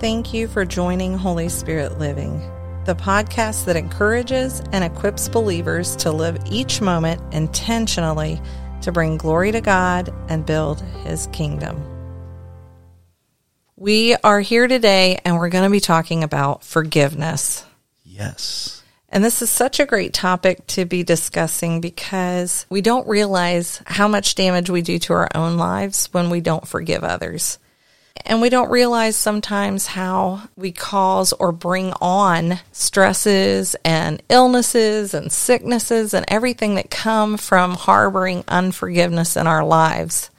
Thank you for joining Holy Spirit Living, the podcast that encourages and equips believers to live each moment intentionally to bring glory to God and build His kingdom. We are here today and we're going to be talking about forgiveness. Yes. And this is such a great topic to be discussing because we don't realize how much damage we do to our own lives when we don't forgive others. And we don't realize sometimes how we cause or bring on stresses and illnesses and sicknesses and everything that come from harboring unforgiveness in our lives.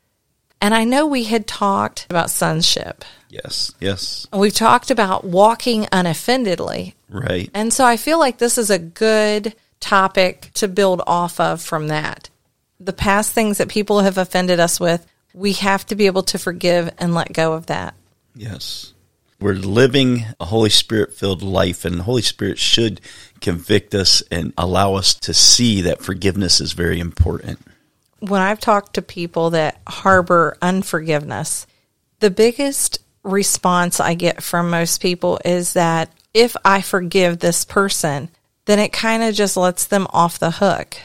And I know we had talked about sonship. Yes. Yes. We've talked about walking unoffendedly. Right. And so I feel like this is a good topic to build off of from that. The past things that people have offended us with, we have to be able to forgive and let go of that. Yes. We're living a Holy Spirit filled life, and the Holy Spirit should convict us and allow us to see that forgiveness is very important. When I've talked to people that harbor unforgiveness, the biggest response I get from most people is that if I forgive this person, then it kind of just lets them off the hook.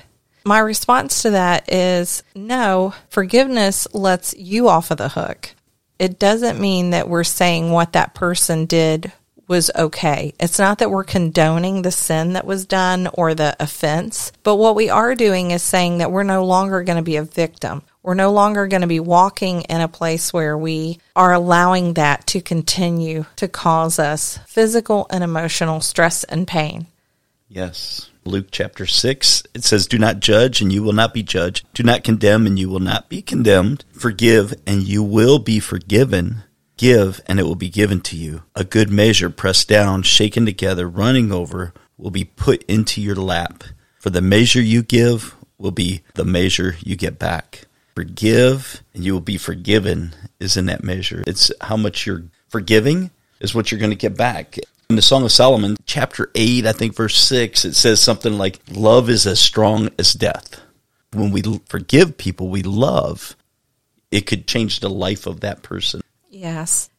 My response to that is no, forgiveness lets you off of the hook. It doesn't mean that we're saying what that person did was okay. It's not that we're condoning the sin that was done or the offense, but what we are doing is saying that we're no longer going to be a victim. We're no longer going to be walking in a place where we are allowing that to continue to cause us physical and emotional stress and pain. Yes. Luke chapter 6, it says, Do not judge, and you will not be judged. Do not condemn, and you will not be condemned. Forgive, and you will be forgiven. Give, and it will be given to you. A good measure, pressed down, shaken together, running over, will be put into your lap. For the measure you give will be the measure you get back. Forgive, and you will be forgiven, is in that measure. It's how much you're forgiving is what you're going to get back. In the Song of Solomon, chapter 8, I think verse 6, it says something like, Love is as strong as death. When we forgive people we love, it could change the life of that person. Yes.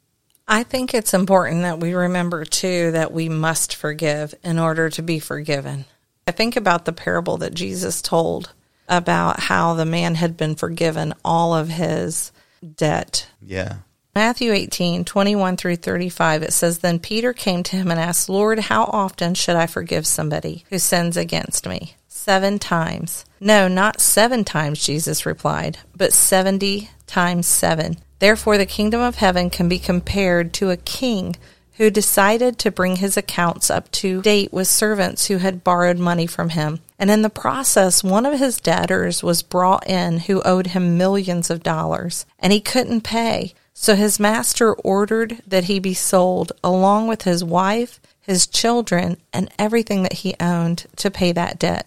I think it's important that we remember too that we must forgive in order to be forgiven. I think about the parable that Jesus told about how the man had been forgiven all of his debt. Yeah. Matthew 18, 21 through 35, it says, Then Peter came to him and asked, Lord, how often should I forgive somebody who sins against me? Seven times. No, not seven times, Jesus replied, but 70 times seven. Therefore, the kingdom of heaven can be compared to a king who decided to bring his accounts up to date with servants who had borrowed money from him. And in the process, one of his debtors was brought in who owed him millions of dollars, and he couldn't pay. So his master ordered that he be sold along with his wife, his children, and everything that he owned to pay that debt.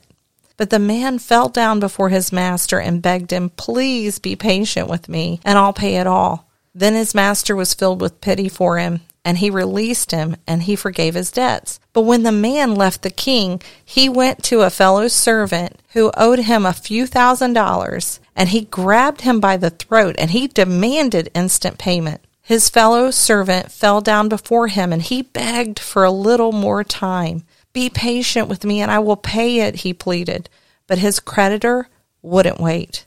But the man fell down before his master and begged him, Please be patient with me, and I'll pay it all. Then his master was filled with pity for him, and he released him, and he forgave his debts. But when the man left the king, he went to a fellow servant who owed him a few thousand dollars, and he grabbed him by the throat, and he demanded instant payment. His fellow servant fell down before him, and he begged for a little more time. Be patient with me, and I will pay it, he pleaded. But his creditor wouldn't wait.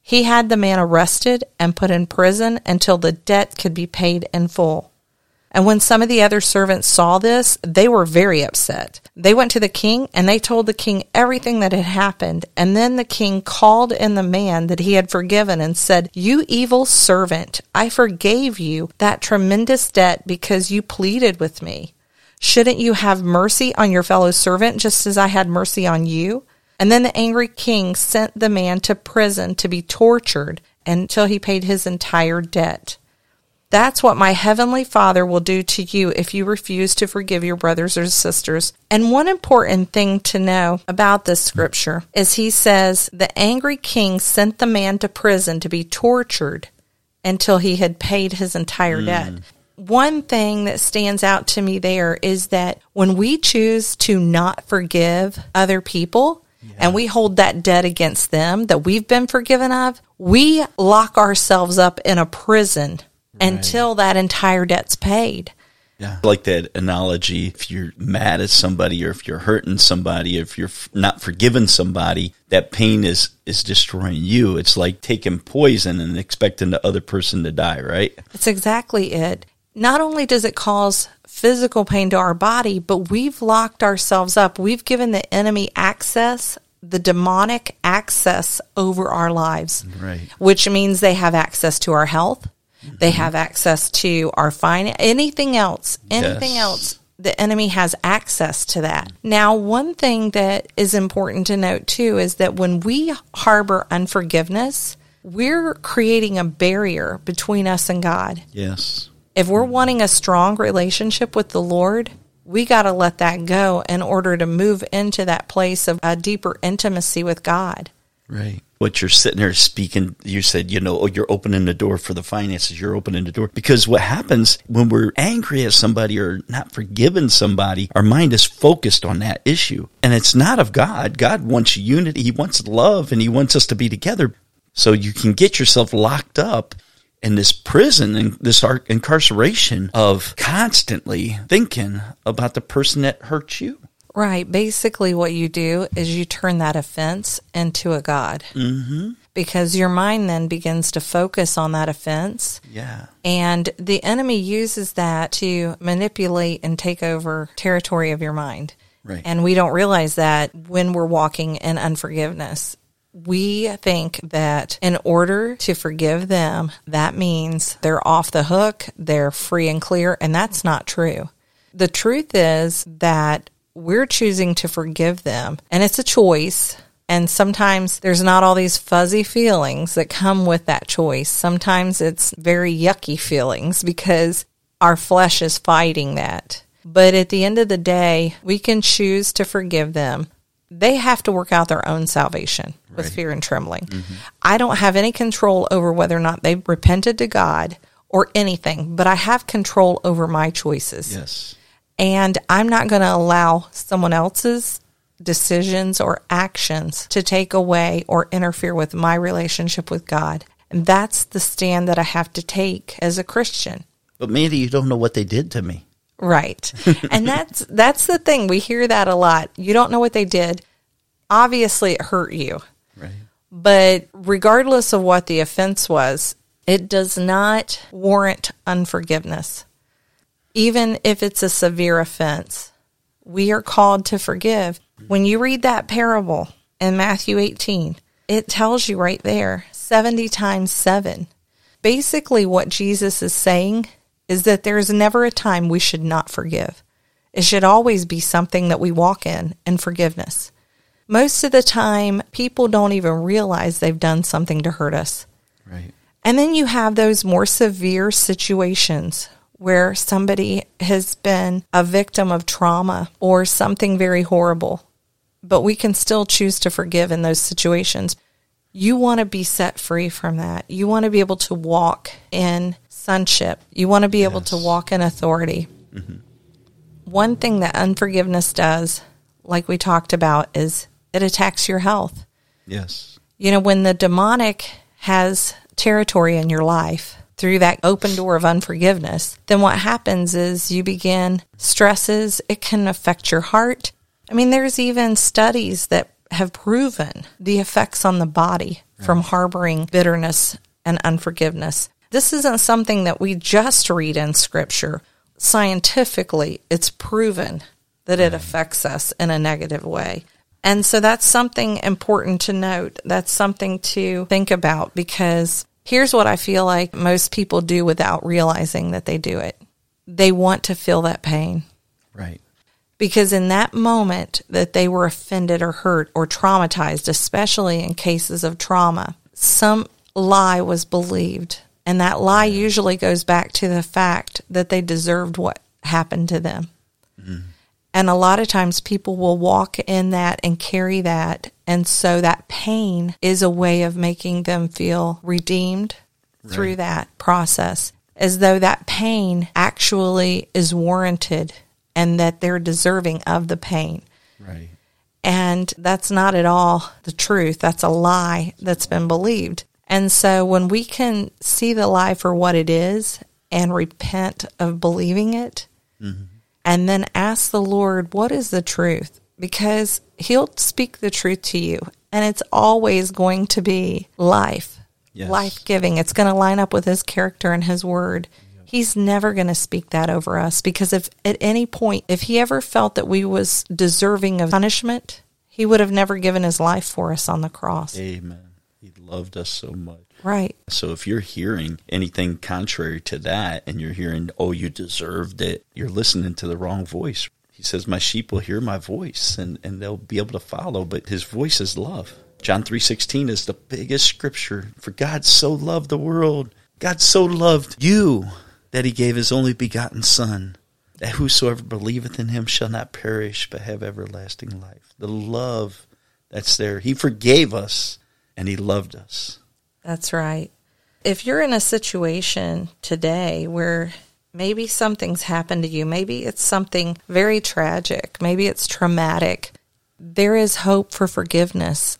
He had the man arrested and put in prison until the debt could be paid in full. And when some of the other servants saw this, they were very upset. They went to the king and they told the king everything that had happened. And then the king called in the man that he had forgiven and said, You evil servant, I forgave you that tremendous debt because you pleaded with me. Shouldn't you have mercy on your fellow servant just as I had mercy on you? And then the angry king sent the man to prison to be tortured until he paid his entire debt. That's what my heavenly Father will do to you if you refuse to forgive your brothers or sisters. And one important thing to know about this scripture is he says the angry king sent the man to prison to be tortured until he had paid his entire mm. debt. One thing that stands out to me there is that when we choose to not forgive other people, yeah. and we hold that debt against them that we've been forgiven of, we lock ourselves up in a prison right. until that entire debt's paid. Yeah. Like that analogy if you're mad at somebody or if you're hurting somebody, if you're not forgiving somebody, that pain is is destroying you. It's like taking poison and expecting the other person to die, right? That's exactly it. Not only does it cause physical pain to our body, but we've locked ourselves up. We've given the enemy access, the demonic access over our lives. Right. Which means they have access to our health, they have access to our fine anything else, anything Yes. else. The enemy has access to that. Now, one thing that is important to note too is that when we harbor unforgiveness, we're creating a barrier between us and God. Yes. If we're wanting a strong relationship with the Lord, we got to let that go in order to move into that place of a deeper intimacy with God. Right. What you're sitting there speaking, you said, you know, oh, you're opening the door for the finances. You're opening the door. Because what happens when we're angry at somebody or not forgiving somebody, our mind is focused on that issue. And it's not of God. God wants unity. He wants love and he wants us to be together. So you can get yourself locked up in this prison and this incarceration of constantly thinking about the person that hurt you. Right. Basically, what you do is you turn that offense into a God. Mm-hmm. Because your mind then begins to focus on that offense. Yeah. And the enemy uses that to manipulate and take over territory of your mind. Right. And we don't realize that when we're walking in unforgiveness. We think that in order to forgive them, that means they're off the hook, they're free and clear, and that's not true. The truth is that we're choosing to forgive them, and it's a choice. And sometimes there's not all these fuzzy feelings that come with that choice. Sometimes it's very yucky feelings because our flesh is fighting that. But at the end of the day, we can choose to forgive them. They have to work out their own salvation with fear and trembling. Mm-hmm. I don't have any control over whether or not they've repented to God or anything, but I have control over my choices. Yes. And I'm not going to allow someone else's decisions or actions to take away or interfere with my relationship with God. And that's the stand that I have to take as a Christian. But Mandy, you don't know what they did to me. Right. and that's that's the thing. We hear that a lot. You don't know what they did. Obviously it hurt you. Right. But regardless of what the offense was, it does not warrant unforgiveness. Even if it's a severe offense, we are called to forgive. When you read that parable in Matthew 18, it tells you right there 70 times 7. Basically, what Jesus is saying is that there is never a time we should not forgive. It should always be something that we walk in in forgiveness. Most of the time, people don't even realize they've done something to hurt us. Right. And then you have those more severe situations where somebody has been a victim of trauma or something very horrible, but we can still choose to forgive in those situations. You want to be set free from that. You want to be able to walk in sonship. You want to be able to walk in authority. Mm-hmm. One thing that unforgiveness does, like we talked about, is it attacks your health. Yes. You know, when the demonic has territory in your life through that open door of unforgiveness, then what happens is you begin stresses. It can affect your heart. I mean, there's even studies that have proven the effects on the body from harboring bitterness and unforgiveness. This isn't something that we just read in scripture. Scientifically, it's proven that it affects us in a negative way. And so that's something important to note. That's something to think about because here's what I feel like most people do without realizing that they do it. They want to feel that pain Right. because in that moment that they were offended or hurt or traumatized, especially in cases of trauma, some lie was believed. And that lie usually goes back to the fact that they deserved what happened to them. Mm-hmm. And a lot of times people will walk in that and carry that. And so that pain is a way of making them feel redeemed through that process, as though that pain actually is warranted and that they're deserving of the pain. Right. And that's not at all the truth. That's a lie that's been believed. And so when we can see the lie for what it is and repent of believing it, mm-hmm. and then ask the Lord, what is the truth? Because He'll speak the truth to you, and it's always going to be life, Yes. life giving. It's going to line up with His character and His word. He's never going to speak that over us because if at any point, if He ever felt that we was deserving of punishment, He would have never given His life for us on the cross. Amen. He loved us so much. Right. So if you're hearing anything contrary to that and you're hearing, oh, you deserved it, you're listening to the wrong voice. He says, my sheep will hear my voice and, and they'll be able to follow, but his voice is love. John 3.16 is the biggest scripture. For God so loved the world. God so loved you that he gave his only begotten son, that whosoever believeth in him shall not perish but have everlasting life. The love that's there. He forgave us and he loved us. That's right. If you're in a situation today where maybe something's happened to you, maybe it's something very tragic, maybe it's traumatic, there is hope for forgiveness.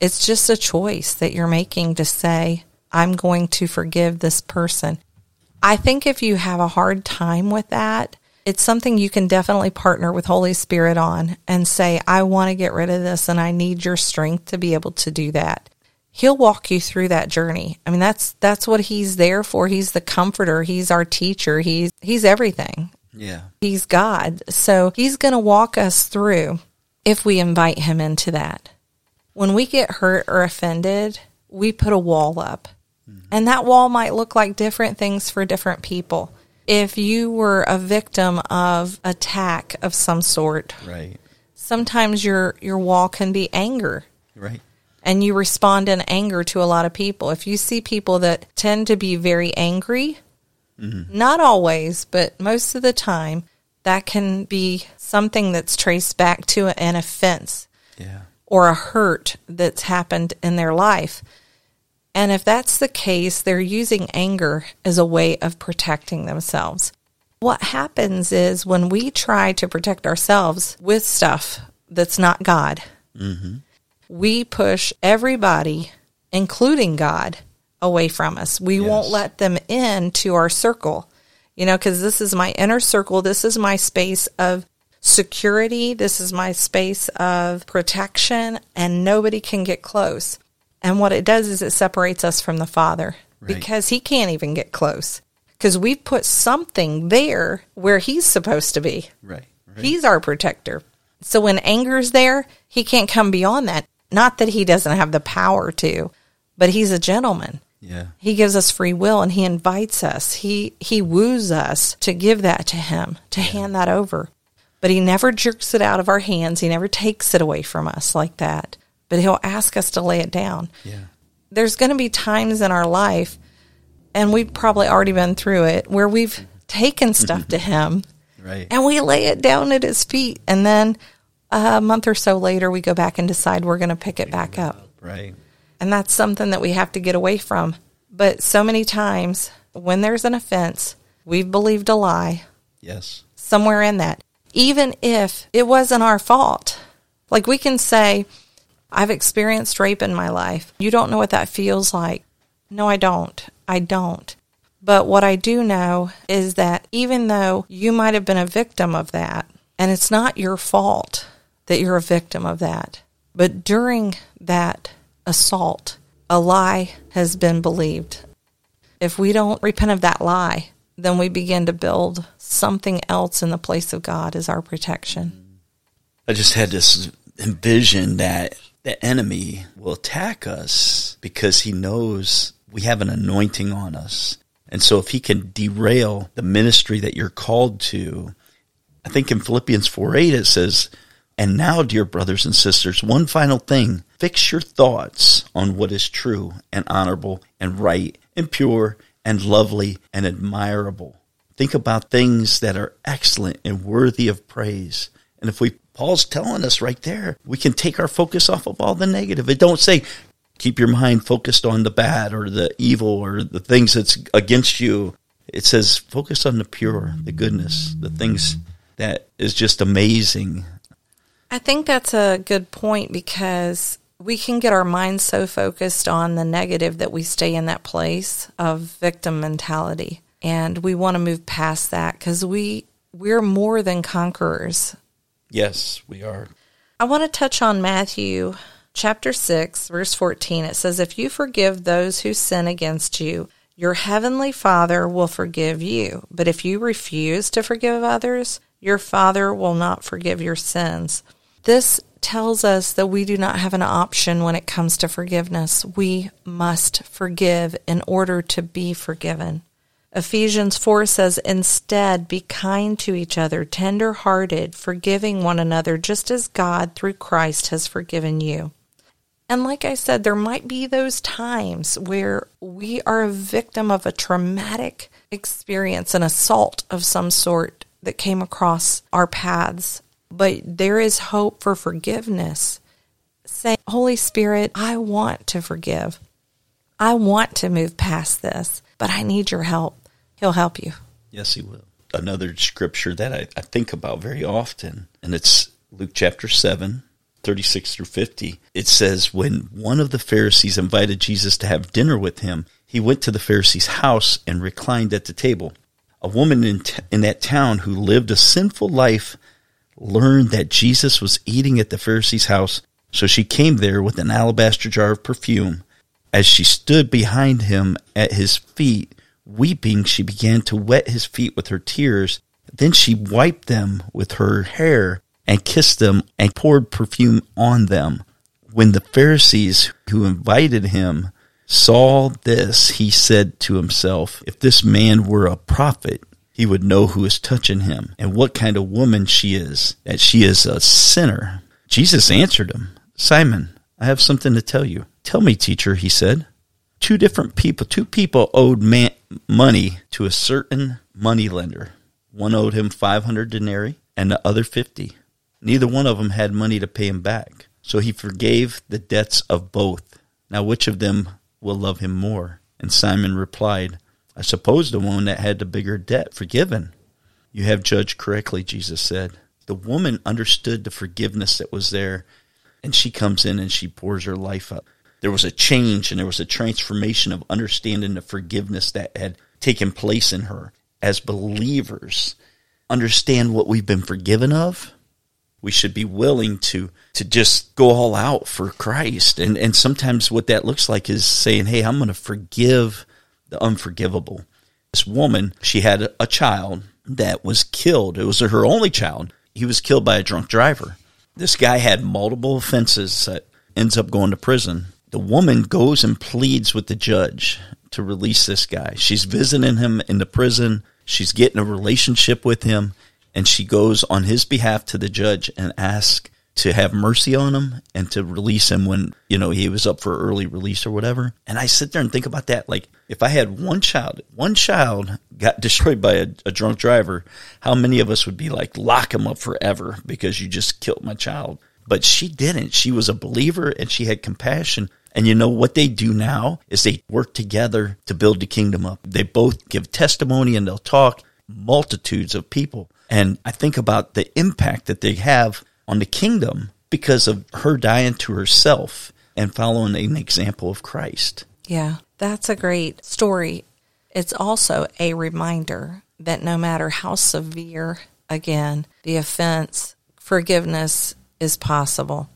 It's just a choice that you're making to say, I'm going to forgive this person. I think if you have a hard time with that, it's something you can definitely partner with Holy Spirit on and say, I want to get rid of this and I need your strength to be able to do that. He'll walk you through that journey. I mean, that's that's what he's there for. He's the comforter. He's our teacher. He's he's everything. Yeah. He's God. So he's going to walk us through if we invite him into that. When we get hurt or offended, we put a wall up. Mm-hmm. And that wall might look like different things for different people. If you were a victim of attack of some sort, Right. sometimes your your wall can be anger Right. And you respond in anger to a lot of people. If you see people that tend to be very angry, mm-hmm. not always, but most of the time, that can be something that's traced back to an offense Yeah. or a hurt that's happened in their life. And if that's the case, they're using anger as a way of protecting themselves. What happens is when we try to protect ourselves with stuff that's not God, mm-hmm. We push everybody, including God, away from us. We won't let them into our circle, you know, because this is my inner circle. This is my space of security. This is my space of protection, and nobody can get close. And what it does is it separates us from the Father Right. because He can't even get close because we've put something there where He's supposed to be. Right. Right. He's our protector. So when anger's there, he can't come beyond that. Not that he doesn't have the power to, but he's a gentleman. yeah. He gives us free will and he invites us. He he woos us to give that to him, to hand that over. But he never jerks it out of our hands. He never takes it away from us like that. But he'll ask us to lay it down. Yeah. There's going to be times in our life and we've probably already been through it where we've taken stuff mm-hmm. to him Right. and we lay it down at his feet and then a month or so later we go back and decide we're going to pick it back up right. and that's something that we have to get away from. But so many times when there's an offense we've believed a lie. Yes. somewhere in that. Even if it wasn't our fault. Like we can say i've experienced rape in my life. You don't know what that feels like. No i don't. I don't. But what I do know is that even though you might have been a victim of that, and it's not your fault that you're a victim of that, but during that assault, a lie has been believed. If we don't repent of that lie, then we begin to build something else in the place of God as our protection. I just had this envision that the enemy will attack us because he knows we have an anointing on us. And so if he can derail the ministry that you're called to, I think in Philippians 4 8 it says, And now, dear brothers and sisters, one final thing fix your thoughts on what is true and honorable and right and pure and lovely and admirable. Think about things that are excellent and worthy of praise. And if we Paul's telling us right there, we can take our focus off of all the negative. It don't say keep your mind focused on the bad or the evil or the things that's against you. It says focus on the pure, the goodness, the things that is just amazing. I think that's a good point because we can get our minds so focused on the negative that we stay in that place of victim mentality. And we want to move past that because we we're more than conquerors. Yes, we are. I want to touch on Matthew chapter 6, verse 14. It says, If you forgive those who sin against you, your heavenly Father will forgive you. But if you refuse to forgive others, your Father will not forgive your sins. This tells us that we do not have an option when it comes to forgiveness. We must forgive in order to be forgiven. Ephesians 4 says, Instead, be kind to each other, tender hearted, forgiving one another, just as God, through Christ, has forgiven you. And like I said, there might be those times where we are a victim of a traumatic experience, an assault of some sort that came across our paths. But there is hope for forgiveness. Say, Holy Spirit, I want to forgive. I want to move past this, but I need your help. He'll help you. Yes, He will. Another scripture that I, I think about very often, and it's Luke chapter 7, 36 through 50. It says, When one of the Pharisees invited Jesus to have dinner with him, he went to the Pharisee's house and reclined at the table. A woman in, t- in that town who lived a sinful life learned that Jesus was eating at the Pharisee's house, so she came there with an alabaster jar of perfume. As she stood behind him at his feet, weeping, she began to wet his feet with her tears. Then she wiped them with her hair and kissed them and poured perfume on them. When the Pharisees who invited him saw this, he said to himself, If this man were a prophet, he would know who is touching him and what kind of woman she is, that she is a sinner. Jesus answered him, Simon, I have something to tell you. Tell me, teacher, he said. Two different people, two people owed man, money to a certain money lender. One owed him 500 denarii and the other 50. Neither one of them had money to pay him back. So he forgave the debts of both. Now, which of them will love him more? And Simon replied, I suppose the one that had the bigger debt forgiven. You have judged correctly, Jesus said. The woman understood the forgiveness that was there, and she comes in and she pours her life out. There was a change and there was a transformation of understanding the forgiveness that had taken place in her. As believers, understand what we've been forgiven of. We should be willing to to just go all out for Christ. And and sometimes what that looks like is saying, "Hey, I'm going to forgive the unforgivable. This woman, she had a child that was killed. It was her only child. He was killed by a drunk driver. This guy had multiple offenses that ends up going to prison. The woman goes and pleads with the judge to release this guy. She's visiting him in the prison. She's getting a relationship with him and she goes on his behalf to the judge and asks to have mercy on him and to release him when, you know, he was up for early release or whatever. And I sit there and think about that. Like, if I had one child, one child got destroyed by a, a drunk driver, how many of us would be like, lock him up forever because you just killed my child? But she didn't. She was a believer and she had compassion. And you know what they do now is they work together to build the kingdom up. They both give testimony and they'll talk multitudes of people. And I think about the impact that they have on the kingdom because of her dying to herself and following an example of Christ. Yeah, that's a great story. It's also a reminder that no matter how severe, again, the offense, forgiveness is possible.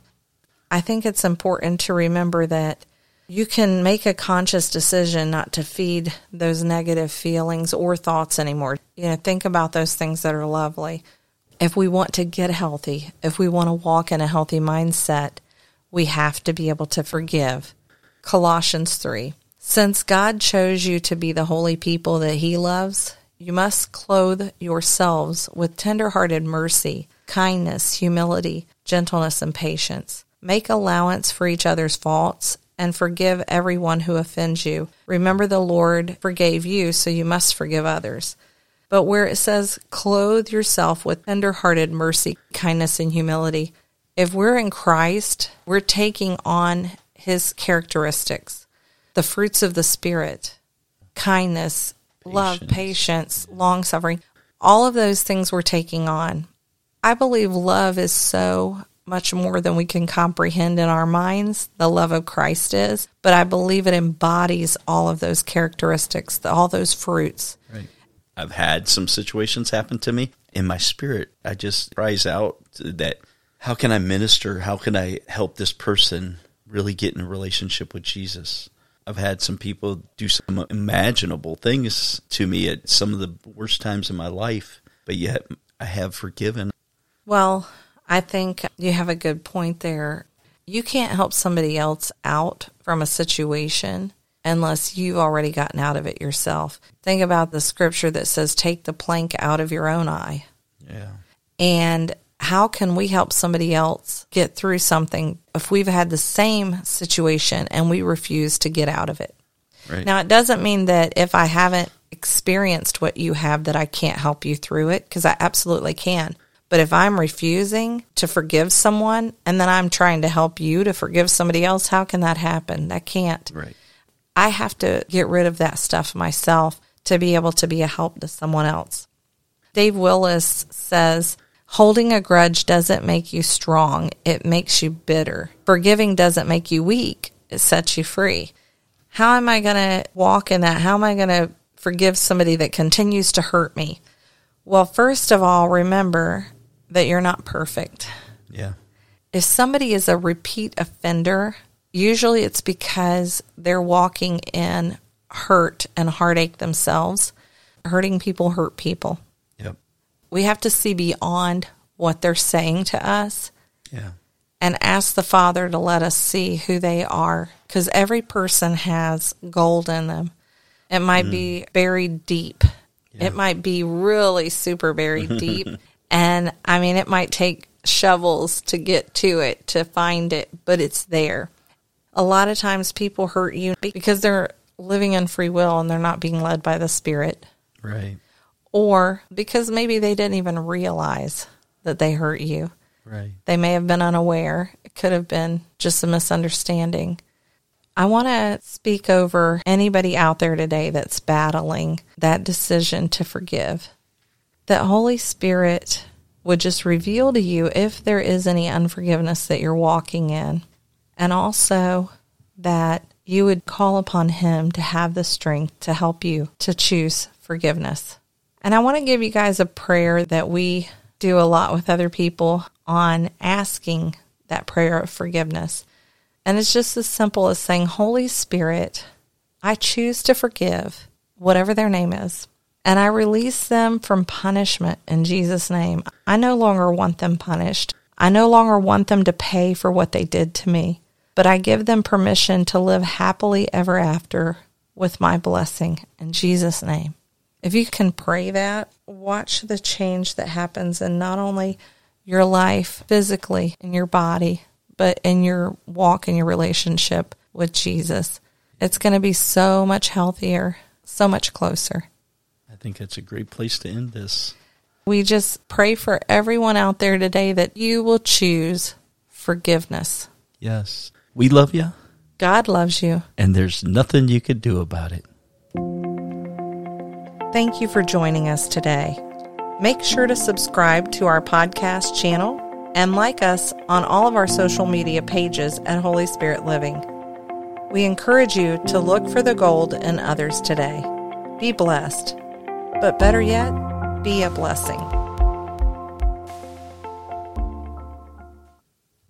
I think it's important to remember that you can make a conscious decision not to feed those negative feelings or thoughts anymore. You know, think about those things that are lovely if we want to get healthy, if we want to walk in a healthy mindset, we have to be able to forgive. Colossians 3. Since God chose you to be the holy people that He loves, you must clothe yourselves with tender-hearted mercy, kindness, humility, gentleness, and patience. Make allowance for each other's faults and forgive everyone who offends you. Remember the Lord forgave you, so you must forgive others. But where it says, clothe yourself with tender-hearted mercy, kindness, and humility, if we're in Christ, we're taking on his characteristics, the fruits of the Spirit, kindness, patience. love, patience, long suffering. All of those things we're taking on. I believe love is so much more than we can comprehend in our minds, the love of Christ is, but I believe it embodies all of those characteristics, all those fruits. Right I've had some situations happen to me. In my spirit, I just cries out that how can I minister? How can I help this person really get in a relationship with Jesus? I've had some people do some imaginable things to me at some of the worst times in my life, but yet I have forgiven. Well, I think you have a good point there. You can't help somebody else out from a situation unless you've already gotten out of it yourself. Think about the scripture that says, take the plank out of your own eye. Yeah. And how can we help somebody else get through something if we've had the same situation and we refuse to get out of it? Right. Now, it doesn't mean that if I haven't experienced what you have that I can't help you through it because I absolutely can. But if I'm refusing to forgive someone and then I'm trying to help you to forgive somebody else, how can that happen? That can't. Right. I have to get rid of that stuff myself to be able to be a help to someone else. Dave Willis says, Holding a grudge doesn't make you strong, it makes you bitter. Forgiving doesn't make you weak, it sets you free. How am I going to walk in that? How am I going to forgive somebody that continues to hurt me? Well, first of all, remember that you're not perfect. Yeah. If somebody is a repeat offender, usually it's because they're walking in hurt and heartache themselves. Hurting people hurt people. Yep. We have to see beyond what they're saying to us Yeah. and ask the Father to let us see who they are because every person has gold in them. It might be mm. buried deep. It might be really super buried deep. And I mean, it might take shovels to get to it, to find it, but it's there. A lot of times people hurt you because they're living in free will and they're not being led by the Spirit, Right. or because maybe they didn't even realize that they hurt you. Right. They may have been unaware. It could have been just a misunderstanding. I want to speak over anybody out there today that's battling that decision to forgive. That Holy Spirit would just reveal to you if there is any unforgiveness that you're walking in. And also that you would call upon Him to have the strength to help you to choose forgiveness. And I want to give you guys a prayer that we do a lot with other people on asking that prayer of forgiveness. And it's just as simple as saying, Holy Spirit, I choose to forgive whatever their name is. And I release them from punishment in Jesus' name. I no longer want them punished. I no longer want them to pay for what they did to me. But I give them permission to live happily ever after with my blessing in Jesus' name. If you can pray that, watch the change that happens in not only your life physically in your body, but in your walk and your relationship with Jesus. It's going to be so much healthier, so much closer. I think that's a great place to end this. We just pray for everyone out there today that you will choose forgiveness. Yes. We love you, God loves you. and there's nothing you could do about it. Thank you for joining us today. Make sure to subscribe to our podcast channel and like us on all of our social media pages at Holy Spirit Living. We encourage you to look for the gold in others today. Be blessed, but better yet, be a blessing.